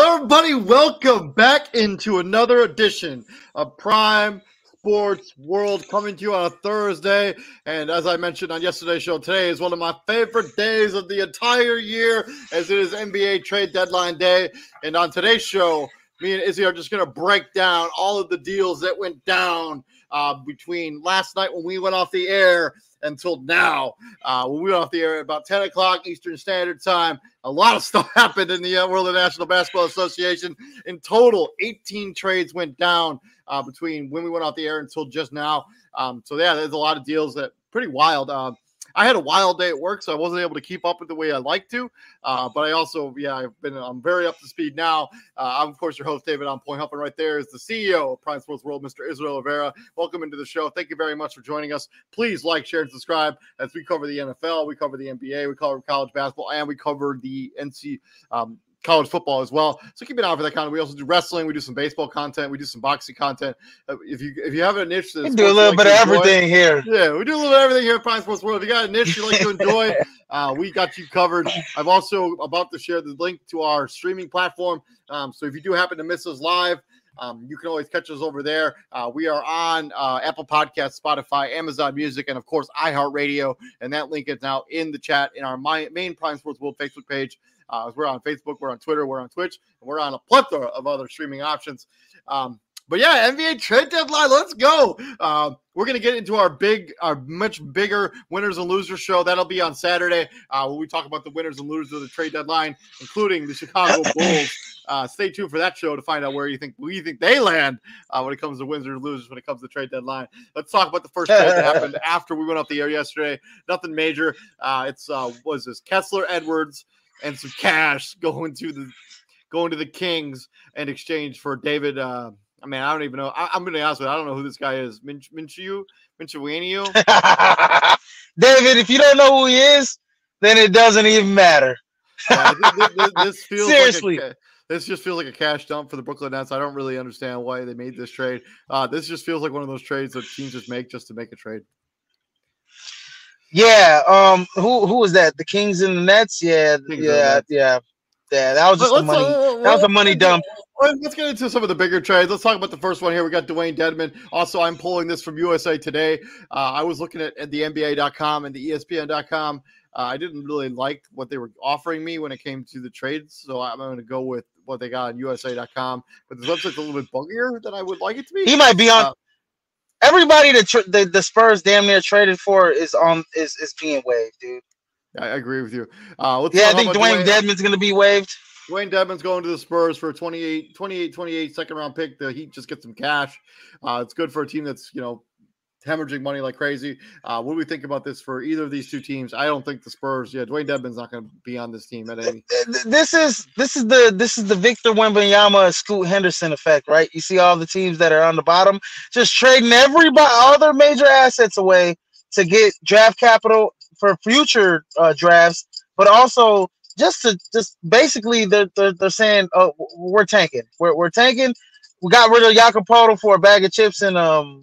everybody? Welcome back into another edition of Prime Sports World coming to you on a Thursday. And as I mentioned on yesterday's show, today is one of my favorite days of the entire year as it is NBA trade deadline day. And on today's show, me and Izzy are just going to break down all of the deals that went down uh, between last night when we went off the air until now. Uh, when we went off the air at about 10 o'clock Eastern Standard Time, a lot of stuff happened in the uh, World of National Basketball Association. In total, 18 trades went down uh, between when we went off the air until just now. Um, so, yeah, there's a lot of deals that pretty wild. Uh, I had a wild day at work, so I wasn't able to keep up with the way I like to. Uh, but I also, yeah, I've been, I'm very up to speed now. Uh, I'm, of course, your host, David on point. Helping right there is the CEO of Prime Sports World, Mr. Israel Oliveira. Welcome into the show. Thank you very much for joining us. Please like, share, and subscribe as we cover the NFL, we cover the NBA, we cover college basketball, and we cover the NC um, college football as well. So keep an eye out for that content. We also do wrestling. We do some baseball content. We do some boxing content. Uh, if you if you have a niche, we do a little like bit of everything enjoy, here. Yeah, we do a little bit of everything here at Prime Sports World. If you got a niche you like to enjoy, uh, we got you covered. I'm also about to share the link to our streaming platform. Um, so if you do happen to miss us live. Um, you can always catch us over there. Uh, we are on uh, Apple Podcasts, Spotify, Amazon Music, and of course iHeartRadio. And that link is now in the chat in our main Prime Sports World Facebook page. Uh, we're on Facebook, we're on Twitter, we're on Twitch, and we're on a plethora of other streaming options. Um, but yeah, NBA trade deadline, let's go. Uh, we're going to get into our big, our much bigger winners and losers show. That'll be on Saturday uh, when we talk about the winners and losers of the trade deadline, including the Chicago Bulls. Uh, stay tuned for that show to find out where you think we think they land uh, when it comes to winners and losers when it comes to trade deadline. Let's talk about the first trade that happened after we went off the air yesterday. Nothing major. Uh, it's uh, was this Kessler Edwards and some cash going to the going to the Kings in exchange for David. Uh, I mean, I don't even know. I, am going to be honest with you. I don't know who this guy is. Min- Minshew? Minshew? David, if you don't know who he is, then it doesn't even matter. yeah, this, this, this, feels seriously. Like a, this just feels like a cash dump for the Brooklyn Nets. I don't really understand why they made this trade. Uh, this just feels like one of those trades that teams just make just to make a trade. Yeah. Um. Who who was that? The Kings and the Nets. Yeah. Kings yeah. Yeah. Yeah. That was just the money. Uh, that was a money dump. Let's get into some of the bigger trades. Let's talk about the first one here. We got Dewayne Dedmon. Also, I'm pulling this from USA Today. Uh, I was looking at, at the NBA.com and the ESPN.com. Uh, I didn't really like what they were offering me when it came to the trades, so I'm going to go with what they got on USA.com. But this website's a little bit buggier than I would like it to be. He might be on. Uh, everybody that tr- the, the Spurs damn near traded for is on is is being waived, dude. I agree with you. Uh, yeah, I think Dewayne Dedmon's going to be waived. Dewayne Dedmon's going to the Spurs for a 28, 28, 28 second round pick. The Heat just get some cash. Uh, it's good for a team that's you know hemorrhaging money like crazy. Uh, what do we think about this for either of these two teams? I don't think the Spurs. Yeah, Dewayne Dedmon's not going to be on this team at any. This is this is the this is the Victor Wembanyama Scoot Henderson effect, right? You see all the teams that are on the bottom just trading everybody, all their major assets away to get draft capital for future uh, drafts, but also just to just basically they're, they're, they're saying, oh, we're tanking, we're, we're tanking. We got rid of Jakob Poeltl for a bag of chips and um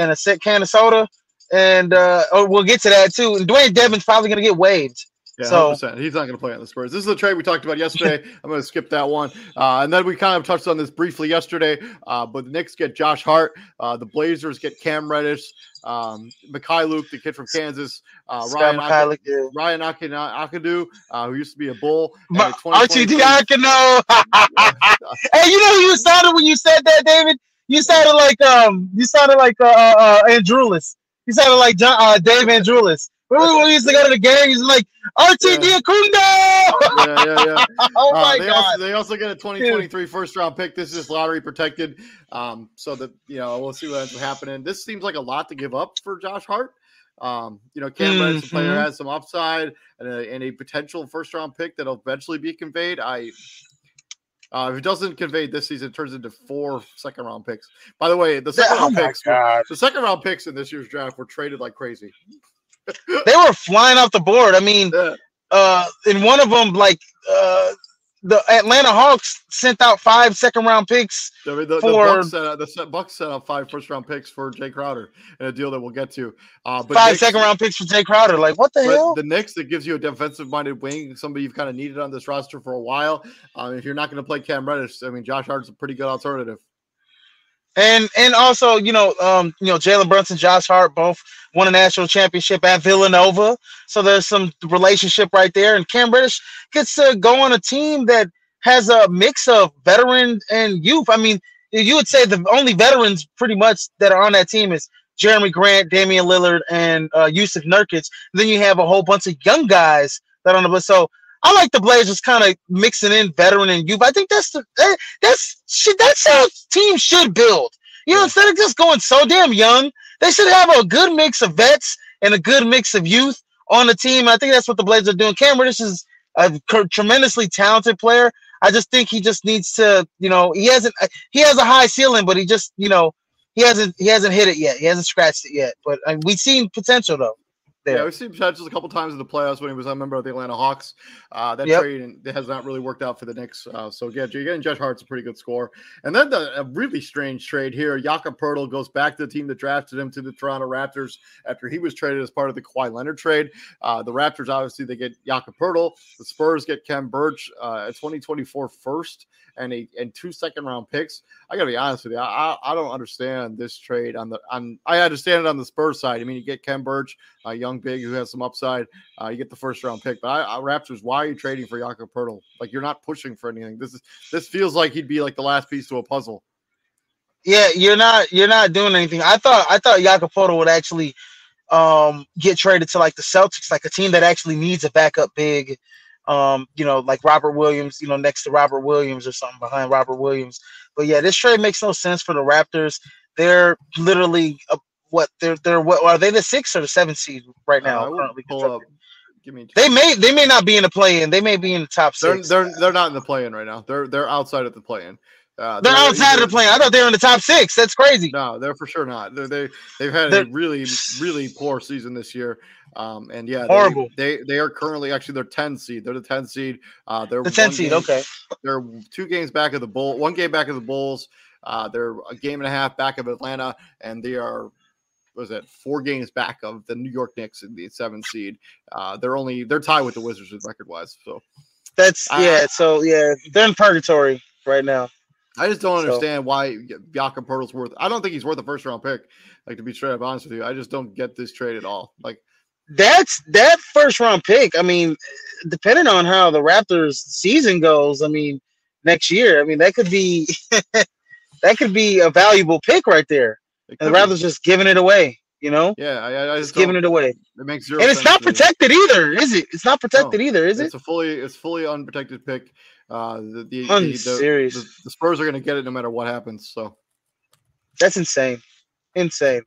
and a set can of soda. And uh, oh, we'll get to that too. And Dewayne Dedmon's probably going to get waived. Yeah, so 100%. he's not going to play on the Spurs. This is a trade we talked about yesterday. I'm going to skip that one, uh, and then we kind of touched on this briefly yesterday. Uh, but the Knicks get Josh Hart, uh, the Blazers get Cam Reddish, um, Luke, the kid from Kansas, uh, Ryan Ak- yeah. Ryan Akadu, uh, who used to be a Bull. RTD Akino. hey, you know who you sounded when you said that, David? You sounded like um, you sounded like uh, uh, uh You sounded like John, uh, Dave. Remember when we used to go to the game? He's like RTD yeah. Akunda. Yeah, yeah, yeah. oh uh, my they god! Also, they also get a 2023 first round pick. This is lottery protected, um, so that you know we'll see what ends up happening. This seems like a lot to give up for Josh Hart. Um, you know, Cam mm-hmm. Player, has some upside and a, and a potential first round pick that'll eventually be conveyed. I uh, if it doesn't convey this season, it turns into four second round picks. By the way, the second oh round picks, were, the second round picks in this year's draft were traded like crazy. they were flying off the board. I mean, yeah. uh, in one of them, like uh, the Atlanta Hawks sent out five second round picks I mean, the, for the Bucks, set out, the Bucks set out five first round picks for Jae Crowder in a deal that we'll get to. Uh, but five Knicks, second round picks for Jae Crowder. Like what the hell? The Knicks that gives you a defensive minded wing, somebody you've kind of needed on this roster for a while. Um, if you're not going to play Cam Reddish, I mean Josh Hart's a pretty good alternative. And and also, you know, um, you know, Jalen Brunson, Josh Hart both won a national championship at Villanova. So there's some relationship right there. And Cam Reddish gets to go on a team that has a mix of veteran and youth. I mean, you would say the only veterans pretty much that are on that team is Jerami Grant, Damian Lillard, and uh, Jusuf Nurkic. Then you have a whole bunch of young guys that are on the list. So I like the Blazers kind of mixing in veteran and youth. I think that's the that, that's shit. That's how teams should build. You know, instead of just going so damn young, they should have a good mix of vets and a good mix of youth on the team. I think that's what the Blazers are doing. Cam Reddish is a tremendously talented player. I just think he just needs to, you know, he hasn't uh, he has a high ceiling, but he just, you know, he hasn't he hasn't hit it yet. He hasn't scratched it yet. But uh, I mean, we've seen potential though there. Yeah, we've seen potentials a couple times in the playoffs when he was a member of the Atlanta Hawks. Uh, that yep. trade has not really worked out for the Knicks. Uh, so yeah, you're getting Josh Hart's a pretty good score. And then the, a really strange trade here. Jakob Poeltl goes back to the team that drafted him to the Toronto Raptors after he was traded as part of the Kawhi Leonard trade. Uh, the Raptors obviously they get Jakob Poeltl. The Spurs get Khem Birch, uh, a 2024 first and a and two second round picks. I gotta be honest with you, I, I don't understand this trade on the on. I understand it on the Spurs side. I mean, you get Khem Birch, a young big who has some upside. Uh, you get the first round pick, but I, I, Raptors, why are you trading for Jakob Poeltl? Like you're not pushing for anything. This is this feels like he'd be like the last piece to a puzzle. Yeah, you're not you're not doing anything. I thought I thought Jakob Poeltl would actually um, get traded to like the Celtics, like a team that actually needs a backup big um, you know, like Robert Williams, you know, next to Robert Williams or something behind Robert Williams. But yeah, this trade makes no sense for the Raptors. They're literally uh, what they're they're what are they the sixth or the seventh seed right now? Uh, currently pull up. Give me they may they may not be in the play in. They may be in the top six. They're they're, they're not in the play in right now. They're they're outside of the play in. Uh, they're, they're, outside of the play. In. I thought they were in the top six. That's crazy. No, they're for sure not. They're, they they've had they're, a really really poor season this year. Um, and yeah, horrible. They, they, they are currently actually they're 10 seed. They're the 10 seed. Uh, they're the 10 seed. Game, okay. They're two games back of the bull, one game back of the Bulls. Uh, they're a game and a half back of Atlanta, and they are was it four games back of the New York Knicks in the seven seed. Uh, they're only they're tied with the Wizards record wise. So that's yeah. So yeah, they're in purgatory right now. I just don't understand so. why Jakob Poeltl's worth. I don't think he's worth a first round pick. Like to be straight up honest with you, I just don't get this trade at all. Like that's that first round pick. I mean, depending on how the Raptors season goes, I mean, next year, I mean, that could be that could be a valuable pick right there. And the Raptors just giving it away, you know? Yeah, I, I just giving it away. It makes zero. And it's not protected either, is it? It's not protected no, either, is it? It's a fully it's fully unprotected pick. Uh, the the, the, the, the, the Spurs are going to get it no matter what happens. So that's insane, insane.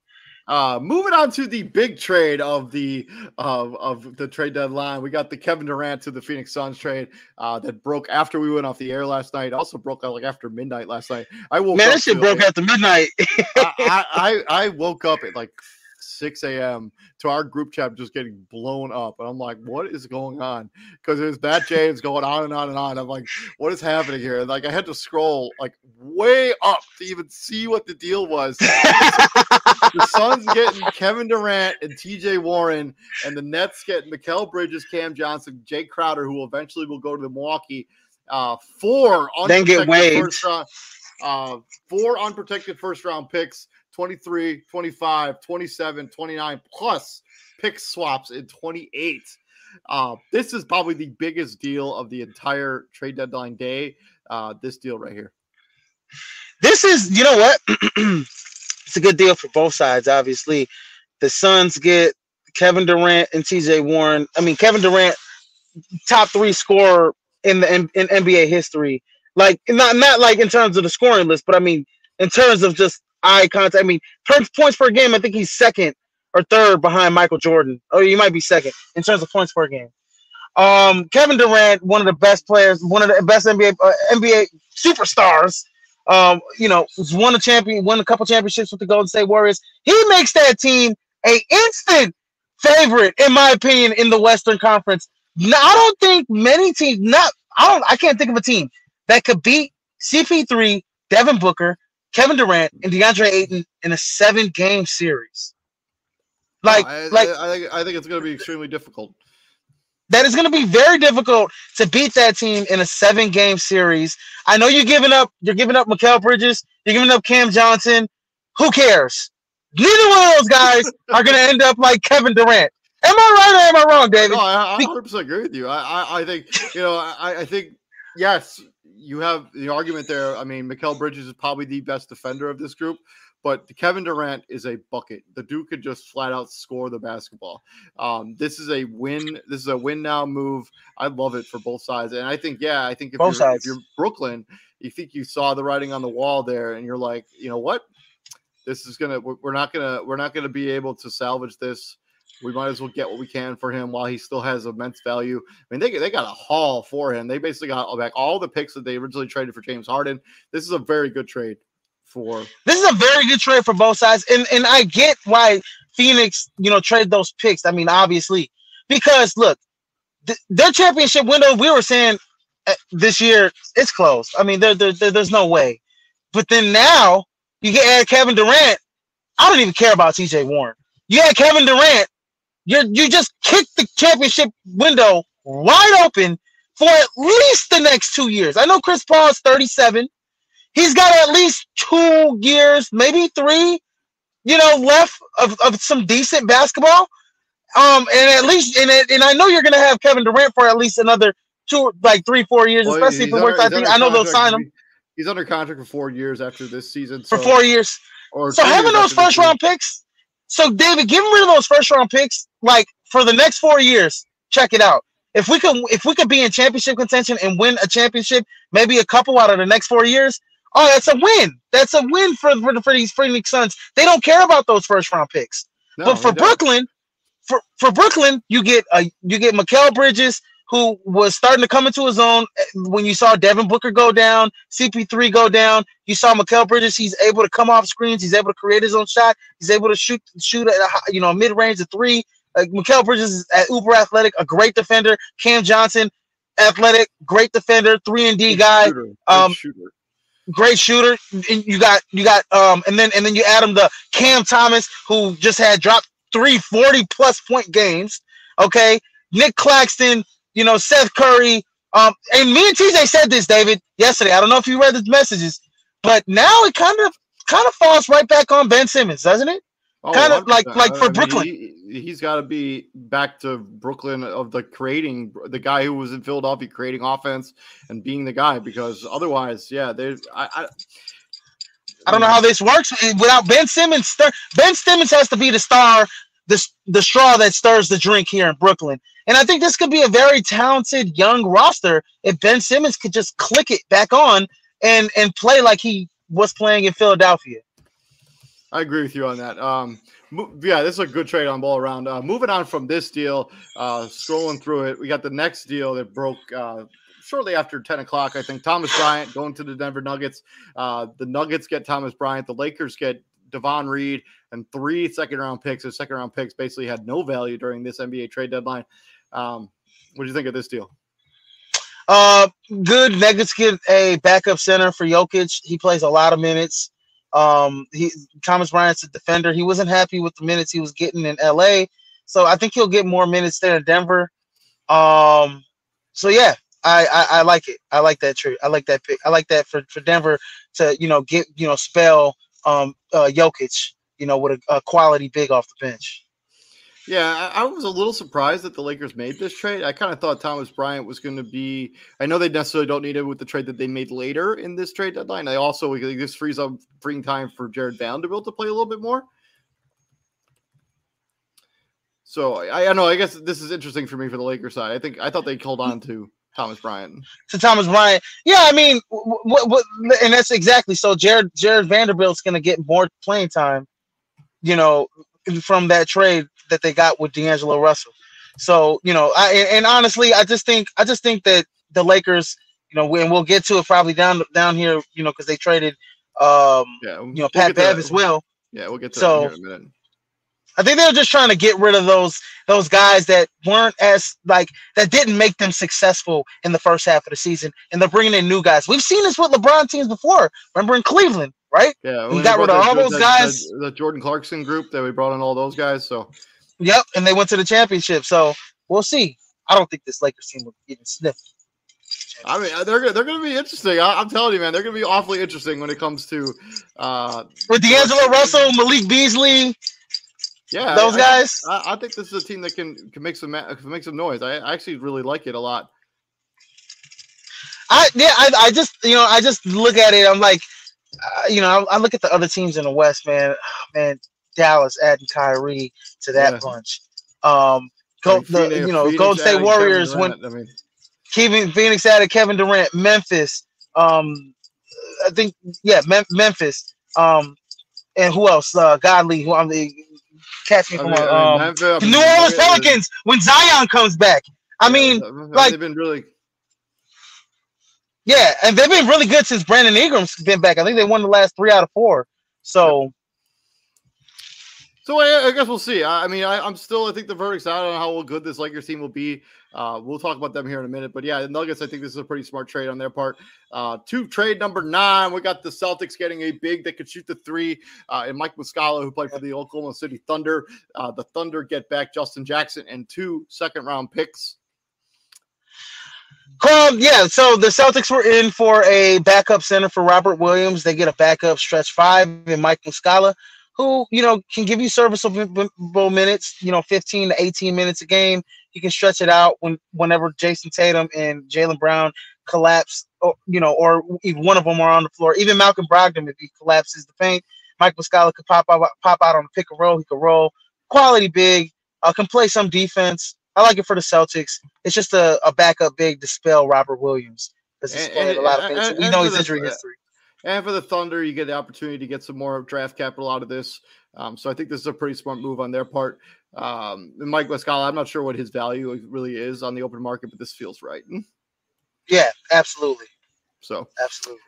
Uh, moving on to the big trade of the of, of the trade deadline, we got the Kevin Durant to the Phoenix Suns trade uh, that broke after we went off the air last night. Also broke out like after midnight last night. I woke man, that shit broke after midnight. I, I, I woke up at like 6 a.m. to our group chat just getting blown up. And I'm like, what is going on? Because there's was Matt James going on and on and on. I'm like, what is happening here? And like I had to scroll like way up to even see what the deal was. the Suns getting Kevin Durant and TJ Warren, and the Nets getting Mikal Bridges, Cam Johnson, Jake Crowder, who eventually will go to the Milwaukee. Uh, four then get waived. Round, uh, four unprotected first round picks 23, 25, 27, 29, plus pick swaps in 28. Uh, this is probably the biggest deal of the entire trade deadline day. Uh, this deal right here. This is, you know what? it's a good deal for both sides, obviously. The Suns get Kevin Durant and TJ Warren. I mean, Kevin Durant, top three scorer in the in, in NBA history. Like not not like in terms of the scoring list, but I mean in terms of just eye contact. I mean, points per game, I think he's second or third behind Michael Jordan. Oh, you might be second in terms of points per game. Um, Kevin Durant, one of the best players, one of the best NBA uh, NBA superstars. Um, you know, won a champion, won a couple championships with the Golden State Warriors. He makes that team a instant favorite, in my opinion, in the Western Conference. Now, I don't think many teams, not I don't. I can't think of a team that could beat CP3, Devin Booker, Kevin Durant, and DeAndre Ayton in a seven-game series. Like, I, like I, I think I think it's going to be extremely difficult. That is going to be very difficult to beat that team in a seven-game series. I know you're giving up. You're giving up Mikal Bridges. You're giving up Cam Johnson. Who cares? Neither one of those guys are going to end up like Kevin Durant. Am I right or am I wrong, David? No, I, I Be- 100% agree with you. I, I, I think you know. I, I think yes, you have the argument there. I mean, Mikal Bridges is probably the best defender of this group, but Kevin Durant is a bucket. The dude could just flat out score the basketball. Um, this is a win. This is a win now move. I love it for both sides, and I think yeah, I think if, Both you're, if you're Brooklyn, you think you saw the writing on the wall there, and you're like, you know what, this is gonna. We're we're not gonna. We're not gonna be able to salvage this. We might as well get what we can for him while he still has immense value. I mean, they, they got a haul for him. They basically got back all the picks that they originally traded for James Harden. This is a very good trade for. this is a very good trade for both sides, and and I get why Phoenix, you know, trade those picks. I mean, obviously, because look, th- their championship window. We were saying uh, this year it's closed. I mean, there, there, there- there's no way. But then now you get add Kevin Durant. I don't even care about T.J. Warren. You add Kevin Durant. You you just kicked the championship window wide open for at least the next two years. I know Chris Paul is 37 he's got at least two years, maybe three, you know, left of, of some decent basketball. Um, and at least, and, and I know you're gonna have Kevin Durant for at least another two, like three, four years, Well, especially it works. I think I know they'll sign him He's under contract for four years after this season. for four years. Or So having those first round picks, so David, give rid of those first round picks, like for the next four years. Check it out. If we could, if we could be in championship contention and win a championship, maybe a couple out of the next four years. Oh, that's a win. That's a win for for, for these Phoenix Suns. They don't care about those first round picks. No, but for. Brooklyn, for for Brooklyn, you get a you get Mikal Bridges, who was starting to come into his own eh, when you saw Devin Booker go down, CP3 go down. You saw Mikal Bridges; he's able to come off screens. He's able to create his own shot. He's able to shoot shoot at a, you know mid range of three. Uh, Mikal Bridges is at uber athletic, a great defender. Cam Johnson, athletic, great defender, three and D Good guy shooter, um, shooter. Great shooter. And you got you got um and then and then you add him the Cam Thomas who just had dropped three 40 plus point games. Okay. Nic Claxton, you know, Seth Curry. Um, and me and TJ said this, David, yesterday. I don't know if you read the messages, but now it kind of kind of falls right back on Ben Simmons, doesn't it? Oh, kind of like- 100%. like for I mean, Brooklyn. he, he's got to be back to Brooklyn of the creating the guy who was in Philadelphia creating offense and being the guy because otherwise, yeah, there's I, I I don't know how this works without Ben Simmons. Stir, ben Simmons has to be the star, the, the straw that stirs the drink here in Brooklyn. And I think this could be a very talented young roster if Ben Simmons could just click it back on and and play like he was playing in Philadelphia. I agree with you on that. Um, yeah, this is a good trade on ball around. Uh, moving on from this deal, uh, scrolling through it, we got the next deal that broke uh, shortly after 10 o'clock. I think Thomas Bryant going to the Denver Nuggets. Uh, the Nuggets get Thomas Bryant. The Lakers get Devon Reed and three second round picks. The second round picks basically had no value during this NBA trade deadline. Um, what do you think of this deal? Uh, good. Nuggets get a backup center for Jokic. He plays a lot of minutes. Um, he Thomas Bryant's a defender. He wasn't happy with the minutes he was getting in LA, so I think he'll get more minutes there in Denver. Um, so yeah, I, I I like it. I like that trade. I like that pick. I like that for for Denver to you know get you know spell um uh Jokic you know with a, a quality big off the bench. Yeah, I, was a little surprised that the Lakers made this trade. I kind of thought Thomas Bryant was going to be. I know they necessarily don't need it with the trade that they made later in this trade deadline. I also this frees up freeing time for Jarred Vanderbilt to play a little bit more. So I, I know. I guess this is interesting for me for the Lakers side. I think I thought they hold on to Thomas Bryant. to Thomas Bryant. Yeah, I mean, what, what, and that's exactly so. Jarred Jarred Vanderbilt's going to get more playing time, you know, from that trade that they got with D'Angelo Russell. So you know, I and, honestly, I just think I just think that the Lakers, you know, and we'll get to it probably down down here, you know, because they traded, um, Yeah, you know, Pat Bev as well. Yeah, we'll get to So- that in a minute. I think they're just trying to get rid of those those guys that weren't as like that didn't make them successful in the first half of the season, and they're bringing in new guys. We've seen this with LeBron teams before. Remember in Cleveland, right? Yeah, we got rid of all those guys. The, the Jordan Clarkson group that we brought in all those guys. So, yep, and they went to the championship. So we'll see. I don't think this Lakers team will even sniff. I mean, they're they're going to be interesting. I, am telling you, man, they're going to be awfully interesting when it comes to uh, with D'Angelo Russell, Malik Beasley. Yeah, those I, guys. I, I, think this is a team that can can make some can make some noise. I, I actually really like it a lot. I yeah, I, I just you know I just look at it. I'm like, uh, you know, I, I, look at the other teams in the West, man. Man, Dallas adding Kyrie to that yeah. bunch. Um, go, the, you know, Phoenix Golden State Warriors when I mean. Kevin Phoenix added Kevin Durant, Memphis. Um, I think yeah, Mem- Memphis. Um, and who else? Uh, Godly. Who I'm the catch me from mean, um, I mean, the New Orleans Pelicans when Zion comes back. I mean, like they've been really. Yeah, and they've been really good since Brandon Ingram's been back. I think they won the last three out of four. So. So I, I guess we'll see. I, I mean, I, am still. I think the verdict's out on how good this Lakers team will be. Uh, we'll talk about them here in a minute. But yeah, the Nuggets. I think this is a pretty smart trade on their part. Uh, to trade number nine, we got the Celtics getting a big that could shoot the three, uh, and Mike Muscala, who played for the Oklahoma City Thunder. Uh, the Thunder get back Justin Jackson and two second round picks. Um, yeah, so the Celtics were in for a backup center for Robert Williams. They get a backup stretch five and Mike Muscala who you know can give you serviceable minutes, you know, 15 to 18 minutes a game. He can stretch it out when whenever Jayson Tatum and Jaylen Brown collapse, or, you know, or if one of them are on the floor. Even Malcolm Brogdon, if he collapses the paint, Mike Muscala could pop out, pop out on the pick and roll. He could roll, quality big, uh, can play some defense. I like it for the Celtics. It's just a, a backup big to spell Robert Williams because he's played a lot of things. we know his injury history. And for the Thunder, you get the opportunity to get some more draft capital out of this. Um, so I think this is a pretty smart move on their part. Um, Mike Muscala, I'm not sure what his value really is on the open market, but this feels right. Yeah, absolutely. So absolutely.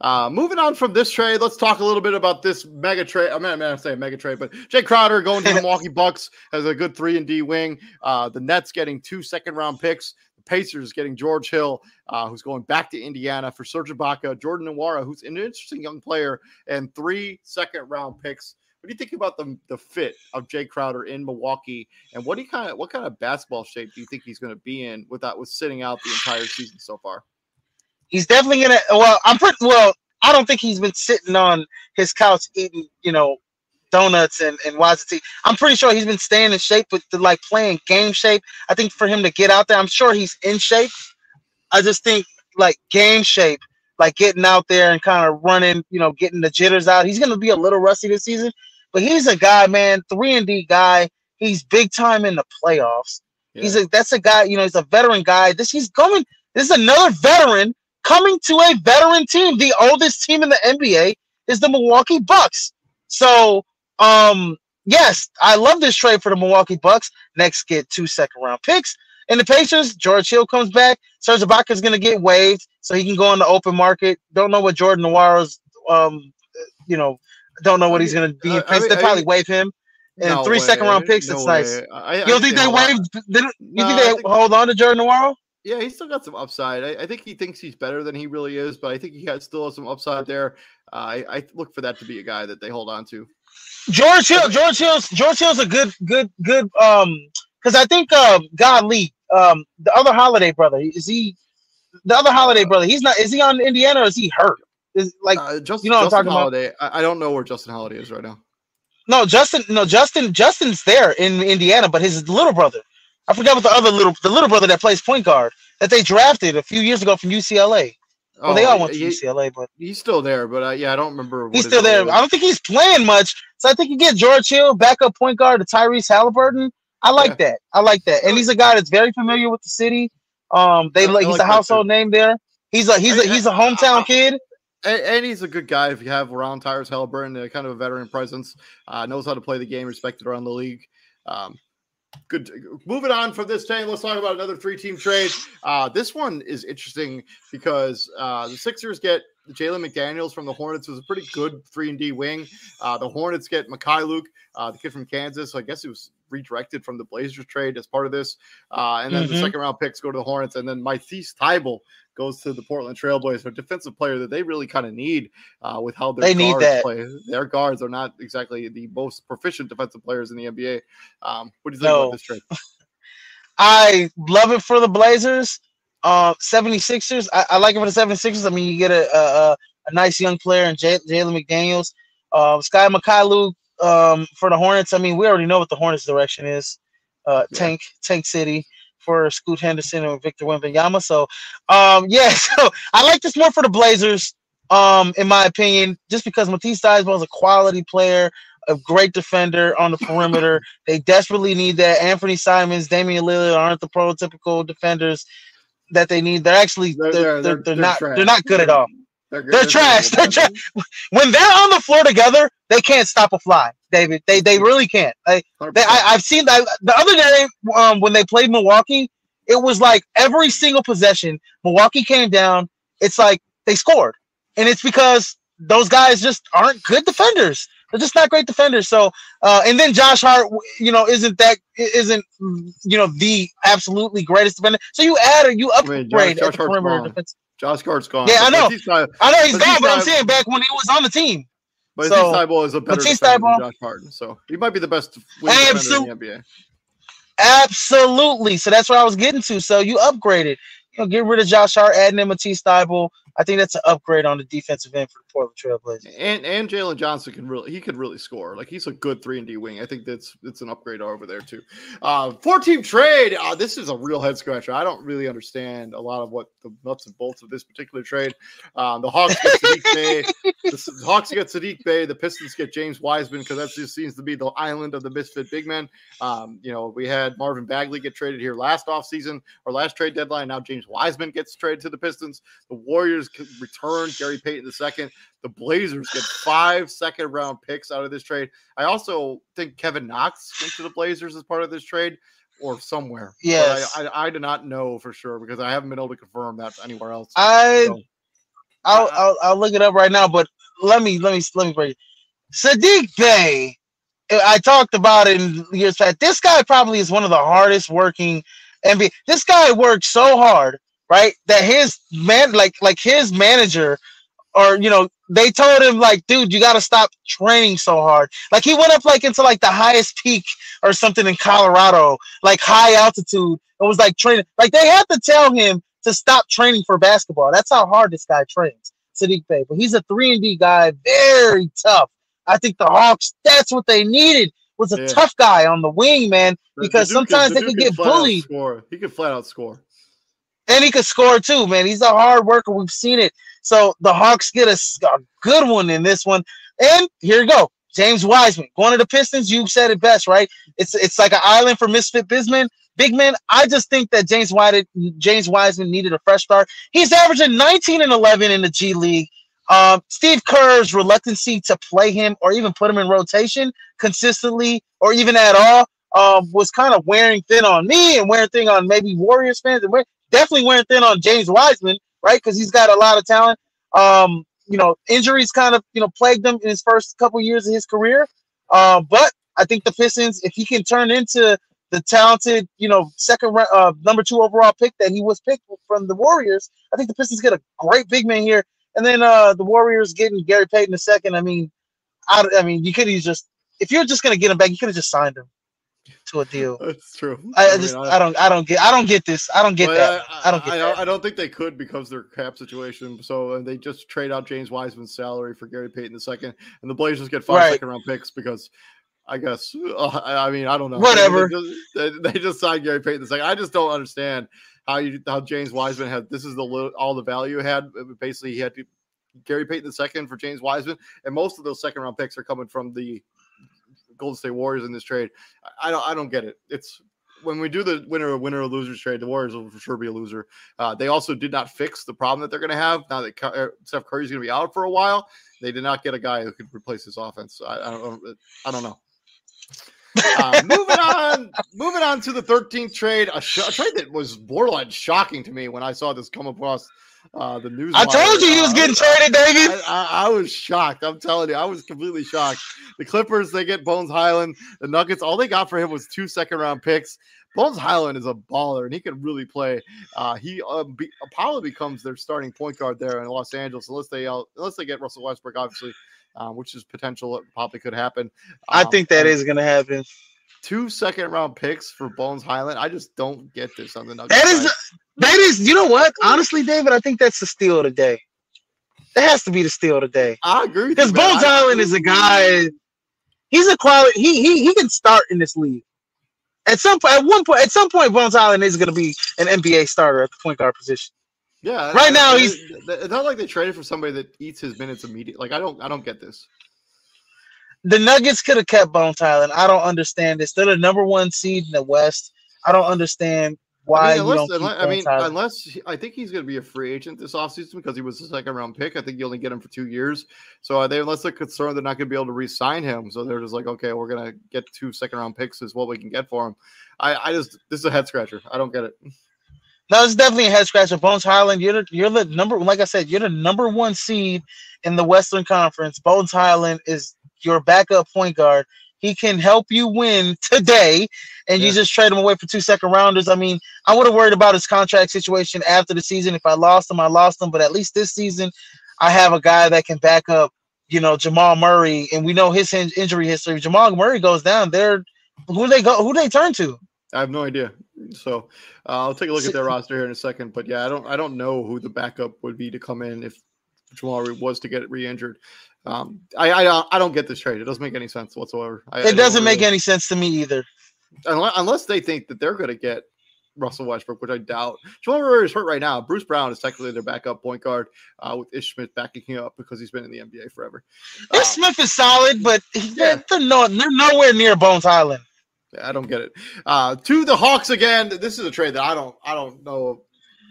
Uh, moving on from this trade, let's talk a little bit about this mega trade. I mean, I'm not saying mega trade, but Jae Crowder going to the Milwaukee Bucks has a good three and D wing. Uh, the Nets getting two second round picks. The Pacers getting George Hill, uh, who's going back to Indiana for Serge Ibaka, Jordan Nwora, who's an interesting young player, and three second round picks. What do you think about the, the fit of Jae Crowder in Milwaukee, and what do you kind of what kind of basketball shape do you think he's going to be in without with sitting out the entire season so far? He's definitely gonna. Well, I'm pretty well. I don't think he's been sitting on his couch eating, you know, donuts and, and YZT. I'm pretty sure he's been staying in shape with the, like playing game shape. I think for him to get out there, I'm sure he's in shape. I just think like game shape, like getting out there and kind of running, you know, getting the jitters out. He's gonna be a little rusty this season, but he's a guy, man, three and D guy. He's big time in the playoffs. Yeah. He's a that's a guy, you know, he's a veteran guy. This he's coming. This is another veteran coming to a veteran team. The oldest team in the NBA is the Milwaukee Bucks. So um, yes, I love this trade for the Milwaukee Bucks. Next, get two second round picks. And the Pacers, George Hill comes back. Serge Ibaka is going to get waived, so he can go on the open market. Don't know what Jordan Nwora's, um, you know, don't know what he's going to be. I they probably waive him. And no three way. second round picks, no that's way. nice. I, I, you think they waived? You no, think they think, hold on to Jordan Nwora? Yeah, he's still got some upside. I, I, think he thinks he's better than he really is, but I think he has still has some upside there. Uh, I, I look for that to be a guy that they hold on to. George Hill, George Hill's George Hill's a good, good, good. Um, because I think um, God Lee, um, the other Holiday brother, is he? The other Holiday brother, he's not. Is he on Indiana or is he hurt? Is like uh, Justin, you know what Justin I'm talking Holiday, about? I, I don't know where Justin Holiday is right now. No, Justin. No, Justin. Justin's there in Indiana, but his little brother. I forgot what the other little the little brother that plays point guard that they drafted a few years ago from UCLA. Well, oh, they all went to he, UCLA, but he's still there. But uh, yeah, I don't remember. he's still there. I don't think he's playing much. So I think you get George Hill, backup point guard to Tyrese Halliburton. I like yeah. that. I like that. And he's a guy that's very familiar with the city. Um, they like, he's like a household name there. He's a he's a he's a hometown kid. And, and, he's a good guy if you have around Tyrese Halliburton, uh, kind of a veteran presence, uh, knows how to play the game, respected around the league. Um, good. Moving on from this team, let's talk about another three-team trade. Uh, this one is interesting because uh, the Sixers get Jalen McDaniels from the Hornets was a pretty good three and D wing. Uh, the Hornets get Mykhailiuk, uh, the kid from Kansas. So I guess it was redirected from the Blazers trade as part of this. Uh, and then mm-hmm. the second round picks go to the Hornets, and then Matisse Thybulle goes to the Portland Trailblazers, a defensive player that they really kind of need uh, with how their they guards need that. play. Their guards are not exactly the most proficient defensive players in the NBA. Um, what do you think no. about this trade? I love it for the Blazers. Uh, 76ers, I, I, like it for the 76ers. I mean, you get a, a, a nice young player in J- Jalen McDaniels. Uh, Sky Mykhailiuk um, for the Hornets. I mean, we already know what the Hornets' direction is. Uh, yeah. Tank, Tank City for Scoot Henderson and Victor Wembanyama. So, um, yeah, so I like this more for the Blazers, um, in my opinion, just because Matisse Thybulle is a quality player, a great defender on the perimeter. they desperately need that. Anthony Simons, Damian Lillard aren't the prototypical defenders that they need. They're actually they're, they're, they're, they're not trash. they're not good at all. They're, they're, trash. They're trash. When they're on the floor together, they can't stop a fly, David. They they really can't. I, they, I have seen that the other day um, when they played Milwaukee. It was like every single possession, Milwaukee came down. It's like they scored, and it's because those guys just aren't good defenders. They're just not great defenders. So, uh, and then Josh Hart, you know, isn't that isn't you know the absolutely greatest defender. So you add or you upgrade I mean, Josh, Josh perimeter defense. Josh Hart's gone. Yeah, I know. Not, I know he's gone, but I'm saying back when he was on the team. But so, Thybulle is a better Matisse defender than Josh Harden, so he might be the best Absol- in the NBA. Absolutely. So that's what I was getting to. So you upgraded. You know, get rid of Josh Hart, adding in Matisse Thybulle. I think that's an upgrade on the defensive end for the Portland Trailblazers. And and Jalen Johnson can really he could really score. Like he's a good three and D wing. I think that's it's an upgrade over there too. Uh, four team trade. Uh, this is a real head scratcher. I don't really understand a lot of what the nuts and bolts of this particular trade. Um, the Hawks get Sadiq Bay. The Hawks get Saddiq Bey. The Pistons get James Wiseman because that just seems to be the island of the misfit big men. Um, you know, we had Marvin Bagley get traded here last offseason or last trade deadline. Now James Wiseman gets traded to the Pistons. The Warriors Return Gary Payton the second. The Blazers get five second round picks out of this trade. I also think Kevin Knox went to the Blazers as part of this trade or somewhere. Yes, I, I, I, do not know for sure because I haven't been able to confirm that anywhere else. I, so, I'll, I'll, I'll look it up right now, but let me let me let me break. Saddiq Bey, eh, I talked about it in years past. This guy probably is one of the hardest working NBA. This guy worked so hard right? That his man, like like his manager, or you know, they told him like, dude, you got to stop training so hard. Like he went up like into like the highest peak or something in Colorado, like high altitude, and was like training. Like they had to tell him to stop training for basketball. That's how hard this guy trains, Saddiq Bey. But he's a three and D guy, very tough. I think the Hawks. That's what they needed was a yeah. tough guy on the wing, man. Because the sometimes they could get bullied. He could flat out score and he could score too, man. He's a hard worker. We've seen it. So the Hawks get a, a good one in this one. And here you go. James Wiseman, going to the Pistons. You said it best, right? It's it's like an island for misfit bismen, big men. I just think that James White, James Wiseman needed a fresh start. He's averaging 19 and 11 in the G League. Um, Steve Kerr's reluctancy to play him or even put him in rotation consistently or even at all um, was kind of wearing thin on me and wearing thin on maybe Warriors fans and definitely wearing thin on James Wiseman, right? Because he's got a lot of talent. Um, you know, injuries kind of you know plagued him in his first couple years of his career. Uh, but I think the Pistons, if he can turn into the talented, you know, second uh, number two overall pick that he was picked from the Warriors, I think the Pistons get a great big man here. And then uh, the Warriors getting Gary Payton the second. I mean, I, I mean, you could have just if you're just gonna get him back, you could have just signed him to a deal. That's true. I, I just mean, I, I, don't I don't get I don't get this. I don't get that. I, don't get I, that. I don't think they could because their cap situation. So and they just trade out James Wiseman's salary for Gary Payton the second, and the Blazers get five right. second round picks because I guess uh, I mean I don't know. Whatever. They just, they, they just signed Gary Payton the second. I just don't understand how you how James Wiseman had this is the all the value had. Basically, he had to Gary Payton the second for James Wiseman, and most of those second round picks are coming from the Golden State Warriors in this trade. I don't I don't get it. It's when we do the winner winner or losers trade, the Warriors will for sure be a loser. Uh, they also did not fix the problem that they're going to have now that uh, Steph Curry's going to be out for a while. They did not get a guy who could replace his offense. I, I don't I don't know. uh, moving on, moving on to the 13th trade, a, sh- a, trade that was borderline shocking to me when I saw this come across Uh, the news. I told you he was getting traded, David. I, I, I, was shocked. I'm telling you, I was completely shocked. The Clippers, they get Bones Hyland. The Nuggets, all they got for him was two second round picks. Bones Hyland is a baller, and he can really play. Uh, he uh, be, Apollo becomes their starting point guard there in Los Angeles, unless they uh, unless they get Russell Westbrook, obviously, uh, which is potential. It probably could happen. Um, I think that is going to happen. Two second round picks for Bones Hyland. I just don't get this Nuggets. That is that is. You know what? Honestly, David, I think that's the steal of the day. That has to be the steal of the day. I agree because Bones Hyland is a guy. He's a quality. He he he can start in this league. At some point, at one point, at some point, Bones Hyland is going to be an NBA starter at the point guard position. Yeah, right now he's. It's not like they traded for somebody that eats his minutes immediately. Like I don't, I don't get this. The Nuggets could have kept Bones Hyland. I don't understand this. They're the number one seed in the West. I don't understand why I mean, unless, unless I mean, unless I think he's going to be a free agent this offseason because he was a second round pick. I think you only get him for two years. So are they, unless they're concerned they're not going to be able to re-sign him, so they're just like, okay, we're going to get two second round picks is what we can get for him. I, I just this is a head scratcher. I don't get it. No, it's definitely a head scratcher. Bones Hyland, you're the, you're the number. Like I said, you're the number one seed in the Western Conference. Bones Hyland is your backup point guard. He can help you win today, and yeah. you just trade him away for two second rounders. I mean, I would have worried about his contract situation after the season. If I lost him, I lost him. But at least this season, I have a guy that can back up, you know, Jamal Murray, and we know his in- injury history. If Jamal Murray goes down, they're who they go, who they turn to. I have no idea. So uh, I'll take a look at their roster here in a second. But yeah, I don't I don't know who the backup would be to come in if Jamal was to get re-injured. Um, I, I I don't get this trade. It doesn't make any sense whatsoever. I, it doesn't make any sense to me either. Unless, they think that they're going to get Russell Westbrook, which I doubt. Jamal Murray is hurt right now. Bruce Brown is technically their backup point guard uh, with Ish Smith backing him up because he's been in the NBA forever. Ish um, Smith is solid, but yeah. they're, no, they're nowhere near Bones Hyland. I don't get it. Uh, to the Hawks again. This is a trade that I don't I don't know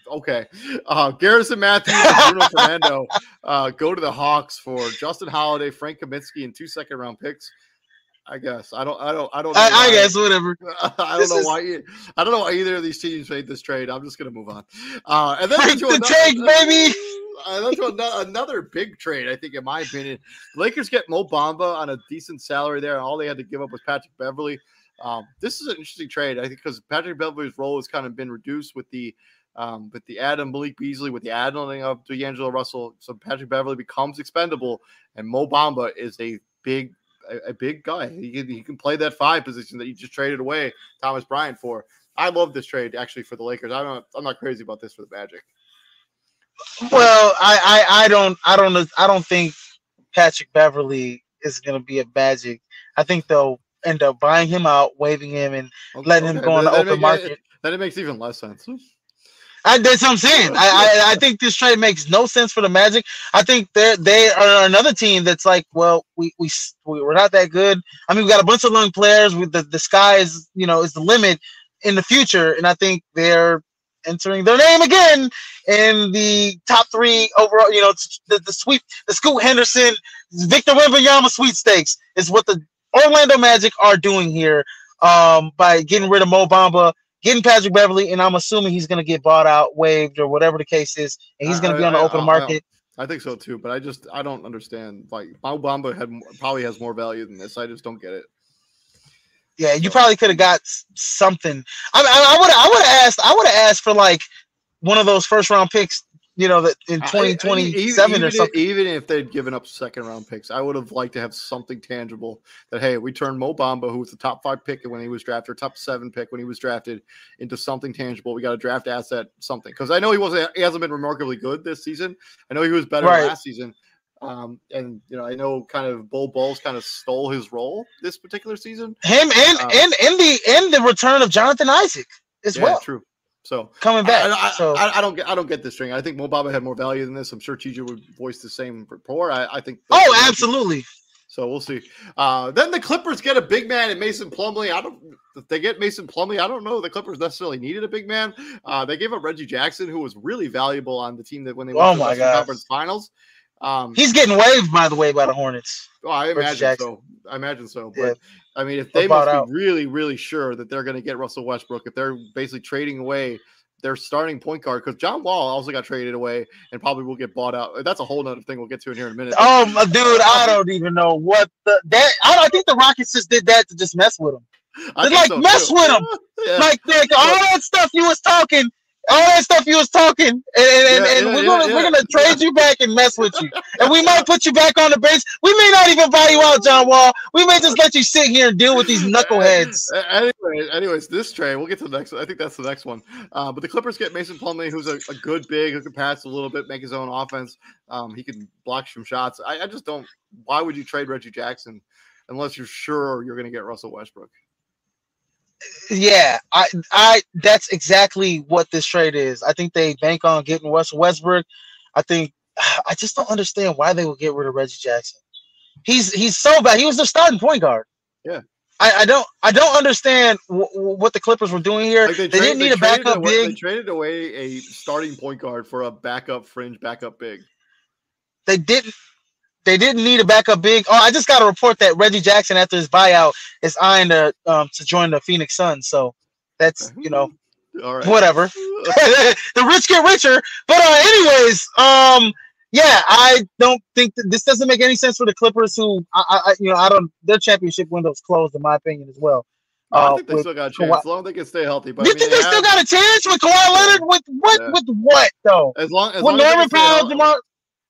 okay. Uh, Garrison Matthews and Bruno Fernando uh, go to the Hawks for Justin Holiday, Frank Kaminsky, and two second round picks. I guess I don't. I don't. I don't. I, I, guess whatever. I don't this know is... why. I don't know why either of these teams made this trade. I'm just gonna move on. Uh, and then to the take, baby. Uh, another, another big trade, I think, in my opinion. Lakers get Mo Bamba on a decent salary there, and all they had to give up was Patrick Beverley. Um, this is an interesting trade, I think, because Patrick Beverley's role has kind of been reduced with the um, with the Adam Malik Beasley, with the adding of D'Angelo Russell, so Patrick Beverley becomes expendable, and Mo Bamba is a big, a, a big guy. He can, he can play that five position that you just traded away Thomas Bryant for. I love this trade actually for the Lakers. I'm not, I'm not crazy about this for the Magic. Well, I, I, I don't, I don't, I don't think Patrick Beverley is going to be a Magic. I think they'll end up buying him out, waiving him, and okay, letting okay. him go on the open market. then it makes even less sense. I, that's what I'm saying. I, I, I think this trade makes no sense for the Magic. I think they they are another team that's like, well, we we we're not that good. I mean, we got a bunch of young players. With the the sky is you know is the limit in the future, and I think they're entering their name again in the top three overall. You know, the, the sweep, the Scoot Henderson, Victor Wembanyama sweepstakes is what the Orlando Magic are doing here um, by getting rid of Mo Bamba getting Patrick Beverley, and I'm assuming he's going to get bought out, waived, or whatever the case is, and he's going to be on the I, open I, market. I, think so too, but I just I don't understand. Like Bamba had probably has more value than this. I just don't get it. Yeah, you probably could have got something. I I would I would have asked I would have asked for like one of those first round picks you know that in 2027 or something. If, even if they'd given up second round picks, I would have liked to have something tangible that hey, we turned Mo Bamba, who was the top five pick when he was drafted, or top seven pick when he was drafted, into something tangible. We got a draft asset, something. Because I know he wasn't he hasn't been remarkably good this season. I know he was better right. last season. Um, and you know, I know kind of Bol Bol's kind of stole his role this particular season. Him and um, and and the and the return of Jonathan Isaac as yeah, well. True. So coming back, I, I, so I, I, don't get I don't get this string. I think Mo Bamba had more value than this. I'm sure TJ would voice the same rapport. I, I think. Oh, absolutely. So we'll see. Uh, then the Clippers get a big man in Mason Plumlee. I don't. If they get Mason Plumlee, I don't know. The Clippers necessarily needed a big man. Uh, they gave up Reggie Jackson, who was really valuable on the team that when they went oh to the Western Conference Finals. Um, He's getting waived, by the way, by the Hornets. Oh, I imagine so. I imagine so. But yeah. I mean, if they must be out. really, really sure that they're going to get Russell Westbrook, if they're basically trading away their starting point guard because John Wall also got traded away and probably will get bought out. That's a whole other thing we'll get to in here in a minute. Oh, my- dude, I don't even know what the that. I, I think the Rockets just did that to just mess with him. I Like, think mess with 'em. Yeah. Like, like all that stuff you was talking, all that stuff you was talking, and, and, Yeah, and yeah, we're gonna yeah. we're gonna trade you back and mess with you, and we might put you back on the bench. We may not even buy you out, John Wall. We may just let you sit here and deal with these knuckleheads. Anyway, anyways, this trade, we'll get to the next. One. I think that's the next one. Uh, but the Clippers get Mason Plumlee, who's a, a good big who can pass a little bit, make his own offense. Um, he can block some shots. I, I just don't. Why would you trade Reggie Jackson unless you're sure you're going to get Russell Westbrook? Yeah, I, I, that's exactly what this trade is. I think they bank on getting Russell Westbrook. I think, I just don't understand why they would get rid of Reggie Jackson. He's he's so bad. He was their starting point guard. Yeah. I, I don't I don't understand w- w- what the Clippers were doing here. Like they, trade- didn't need a backup away, They traded away a starting point guard for a backup fringe backup big. They didn't. They didn't need a backup big. Oh, I just got a report that Reggie Jackson, after his buyout, is eyeing to um to join the Phoenix Suns. So that's you know All right. whatever. the rich get richer. But uh, anyways, um, yeah, I don't think that this doesn't make any sense for the Clippers, who I, I I- you know, I don't. Their championship window's closed, in my opinion, as well. I Uh, think they still got a Kawhi- chance as long as they can stay healthy. But you I mean, think they, they still have- got a chance with Kawhi Leonard? With what? Yeah. With what though? as long as With long Norman Powell, Demar.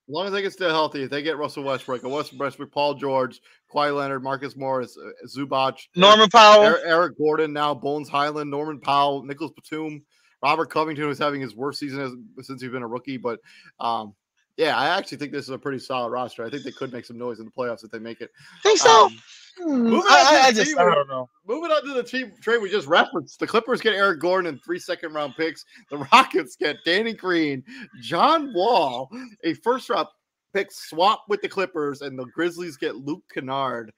As long as they can stay healthy, if they get Russell Westbrook, a West- Westbrook, Paul George, Kawhi Leonard, Marcus Morris, uh, Zubac, Norman Powell. Eric, Eric Gordon, now Bones Hyland, Norman Powell, Nicolas Batum, Robert Covington, who's having his worst season as, since he's been a rookie. But um, yeah, I actually think this is a pretty solid roster. I think they could make some noise in the playoffs if they make it. think so. Um, moving on to I, I, I the just team I don't know. moving on to the team trade we just referenced, the Clippers get Eric Gordon and three second round picks. The Rockets get Danny Green, John Wall, a first round pick swap with the Clippers, and the Grizzlies get Luke Kennard.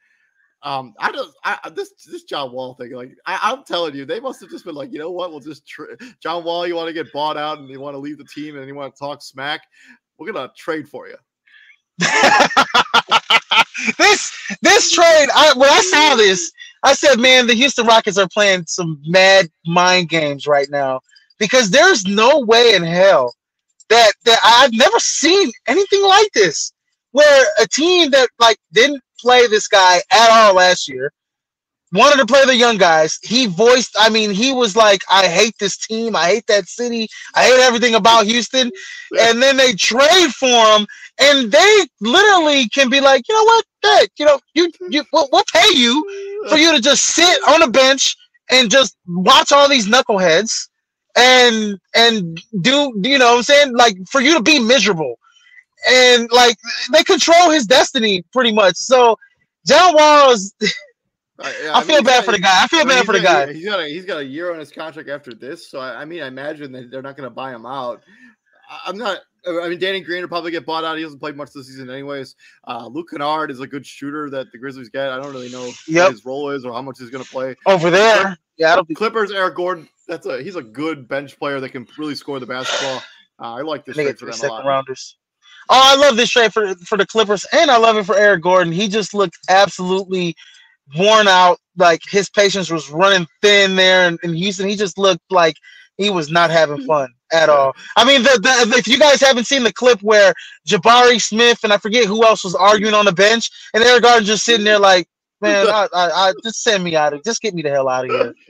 Um, I don't. I I- this this John Wall thing, like I, I'm telling you, they must have just been like, you know what? We'll just tra- John Wall. You want to get bought out, and you want to leave the team, and you want to talk smack. We're gonna trade for you. this this trade, I when I saw this, I said, man, the Houston Rockets are playing some mad mind games right now because there's no way in hell that that I've never seen anything like this, where a team that like didn't play this guy at all last year wanted to play the young guys. He voiced, I mean, he was like, I hate this team, I hate that city, I hate everything about Houston. And then they trade for him, and they literally can be like, you know what, Heck, you know, you mm-hmm. you we'll, we'll pay you for you to just sit on a bench and just watch all these knuckleheads and and do you know what I'm saying? Like for you to be miserable. And like they control his destiny pretty much. So John Wall is I, yeah, I mean, feel bad got- for the guy. I feel I mean, bad for the got- guy. He's got a he's got a year on his contract after this, so I, I mean, I imagine that they're not going to buy him out. I'm not. I mean, Danny Green will probably get bought out. He hasn't played much this season, anyways. Uh, Luke Kennard is a good shooter that the Grizzlies get. I don't really know Yep. what his role is or how much he's going to play. Over there. Yeah, I don't Clippers, Eric Gordon. That's a he's a good bench player that can really score the basketball. Uh, I like this trade for them a lot. rounders. Oh, I love this trade for for the Clippers, and I love it for Eric Gordon. He just looked absolutely worn out. Like his patience was running thin there in, in Houston. He just looked like he was not having fun at all. I mean, the, the if you guys haven't seen the clip where Jabari Smith and I forget who else was arguing on the bench, and Eric Gordon just sitting there like, man, I, I, I just send me out of, just get me the hell out of here.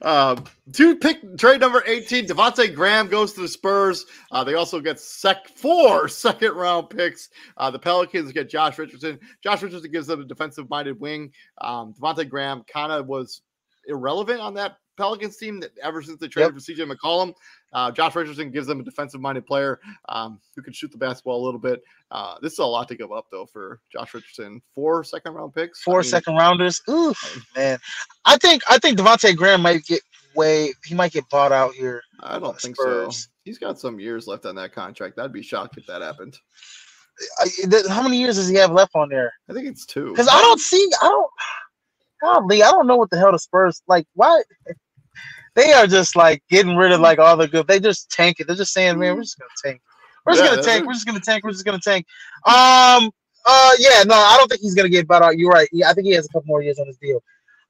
Um, two pick trade number 18. Devonte' Graham goes to the Spurs. Uh, they also get sec four second round picks. Uh, the Pelicans get Josh Richardson. Josh Richardson gives them a defensive minded wing. Um, Devonte' Graham kind of was irrelevant on that Pelicans team that ever since they traded for CJ McCollum. Uh, Josh Richardson gives them a defensive minded player um, who can shoot the basketball a little bit. Uh, this is a lot to give up though for Josh Richardson. Four second round picks. I mean, second rounders. Ooh, man. I think I think Devonte' Graham might get way he might get bought out here. I don't think Spurs. so. He's got some years left on that contract. I'd be shocked if that happened. I, th- how many years does he have left on there? I think it's two. Because I don't see, I don't, godly, I don't know what the hell the Spurs like. Why they are just like getting rid of like all the good. They just tank it. They're just saying, man, we're just gonna tank. We're just Yeah, gonna tank. We're just gonna tank. We're just gonna tank. Um. Uh. Yeah. No, I don't think he's gonna get bought out. You're right. Yeah, I think he has a couple more years on his deal.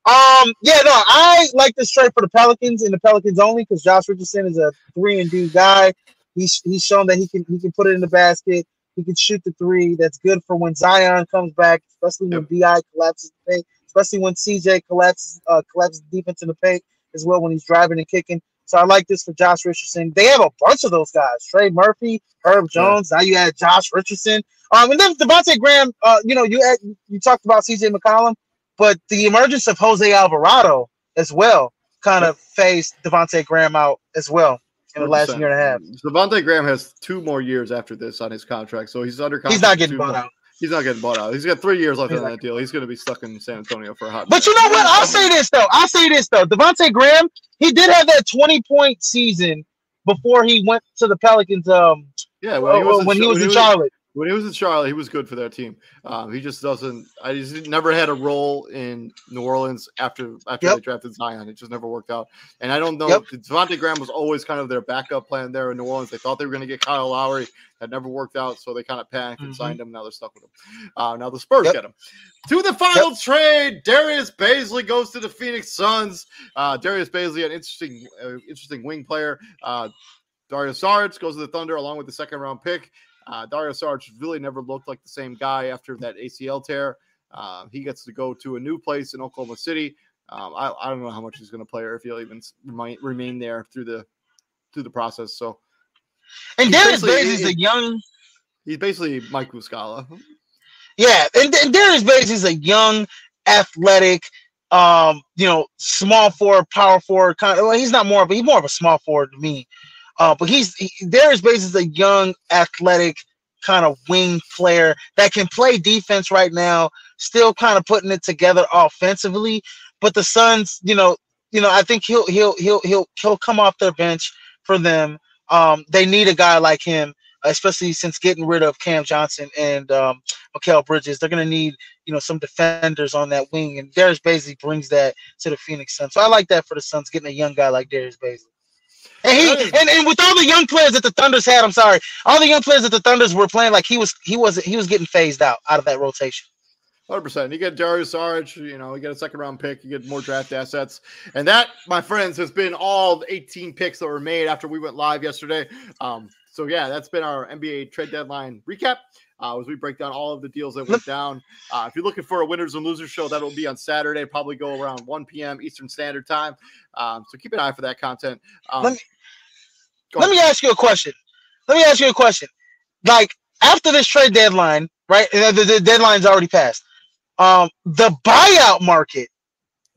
Um, yeah, no, I like this trade for the Pelicans and the Pelicans only because Josh Richardson is a three and do guy. He's he's shown that he can he can put it in the basket. He can shoot the three. That's good for when Zion comes back, especially when Bi collapses the paint, especially when CJ collapses uh, collapses the defense in the paint as well when he's driving and kicking. So I like this for Josh Richardson. They have a bunch of those guys: Trey Murphy, Herb Jones. Yeah. Now you add Josh Richardson. Um, and then Devonte' Graham. Uh, you know, you had, you talked about CJ McCollum. But the emergence of Jose Alvarado as well kind of phased Devonte' Graham out as well in the last year and a half. Devonte' Graham has two more years after this on his contract, so he's under contract. He's not getting bought more. out. He's not getting bought out. He's got three years left on that deal. He's going to be stuck in San Antonio for a hot. But you know what? I'll say this though. I'll say this though. Devonte' Graham, he did have that twenty point season before he went to the Pelicans. Um, yeah, when he was, uh, when in, he was in Charlotte when he was in Charlotte, he was good for that team. Um, he just doesn't. I just never had a role in New Orleans after after yep. they drafted Zion. It just never worked out. And I don't know. Yep. Devonte' Graham was always kind of their backup plan there in New Orleans. They thought they were going to get Kyle Lowry. That never worked out, so they kind of panicked and mm-hmm. signed him. Now they're stuck with him. Uh, now the Spurs yep. get him. To the final trade, Darius Bazley goes to the Phoenix Suns. Uh, Darius Bazley, an interesting, uh, interesting wing player. Uh, Dario Saric goes to the Thunder along with the second round pick. Uh, Dario Saric really never looked like the same guy after that ACL tear. Uh, he gets to go to a new place in Oklahoma City. Um, I, I, don't know how much he's going to play or if he'll even remain, remain there through the through the process. So, and Darius Bays is a young. He's basically Mike Muscala. Yeah, and, and Darius Bays is a young, athletic, um, you know, small forward, power forward. Kind of, well, he's not more, but he's more of a small forward to me. Uh, but he's he, Darius Bays is a young, athletic kind of wing player that can play defense right now, still kind of putting it together offensively. But the Suns, you know, you know, I think he'll he'll he'll he'll he'll come off their bench for them. Um, they need a guy like him, especially since getting rid of Cam Johnson and um, Mikal Bridges. They're going to need you know some defenders on that wing, and Darius Bazley brings that to the Phoenix Suns. So I like that for the Suns getting a young guy like Darius Bazley. And he and, and with all the young players that the Thunders had, I'm sorry, all the young players that the Thunders were playing, like he was he was he was getting phased out out of that rotation. Hundred percent. You get Darius Saric, you know, you get a second round pick, you get more draft assets, and that, my friends, has been all 18 picks that were made after we went live yesterday. Um, so yeah, that's been our NBA trade deadline recap. Uh, as we break down all of the deals that went down. Uh, if you're looking for a winners and losers show, that'll be on Saturday, probably go around 1 p.m. Eastern Standard Time. Um, so keep an eye for that content. Um, let, me, let me ask you a question. Let me ask you a question. Like after this trade deadline, right? The, the, the deadline's already passed. Um, the buyout market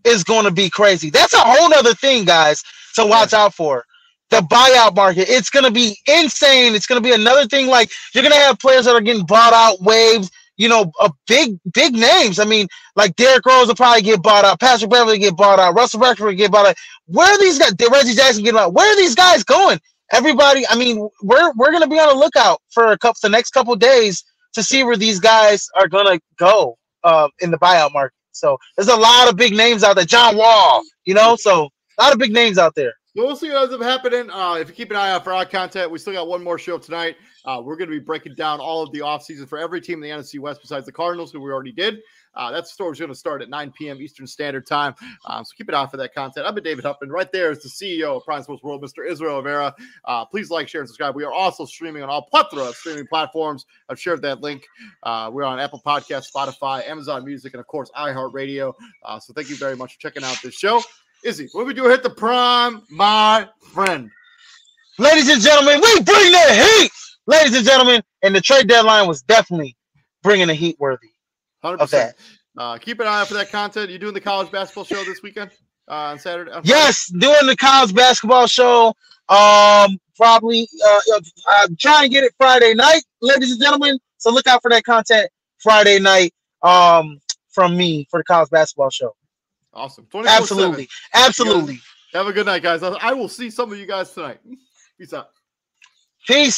is going to be crazy. That's a whole other thing, guys, to watch yeah. out for the buyout market. It's going to be insane. It's going to be another thing. Like you're going to have players that are getting bought out, waived. You know, a big, big names. I mean, like Derrick Rose will probably get bought out. Patrick Beverley get bought out. Russell Westbrook will get bought out. Where are these guys? Reggie Jackson getting out. Where are these guys going? Everybody. I mean, we're we're going to be on the lookout for a couple the next couple days to see where these guys are going to go uh, in the buyout market. So there's a lot of big names out there. John Wall. You know, so a lot of big names out there we'll see what ends up happening. Uh, if you keep an eye out for our content, we still got one more show tonight. Uh, we're going to be breaking down all of the offseason for every team in the NFC West besides the Cardinals, who we already did. Uh, that story is going to start at 9 p.m. Eastern Standard Time. Um, so keep an eye out for that content. I've been David Huffman. Right there is the CEO of Prime Sports World, Mr. Israel Rivera. Uh, please like, share, and subscribe. We are also streaming on all plethora of streaming platforms. I've shared that link. Uh, we're on Apple Podcast, Spotify, Amazon Music, and of course, iHeartRadio. Uh, so thank you very much for checking out this show. Izzy, what we do hit the prime, my friend. Ladies and gentlemen, we bring the heat. Ladies and gentlemen, and the trade deadline was definitely bringing the heat worthy 100%. of that. Uh, keep an eye out for that content. You doing the college basketball show this weekend uh, on Saturday? On yes, doing the college basketball show. Um, probably uh, I'm trying to get it Friday night, ladies and gentlemen. So look out for that content Friday night um, from me for the college basketball show. Awesome. Absolutely. Absolutely. Have a good night, guys. I will see some of you guys tonight. Peace out. Peace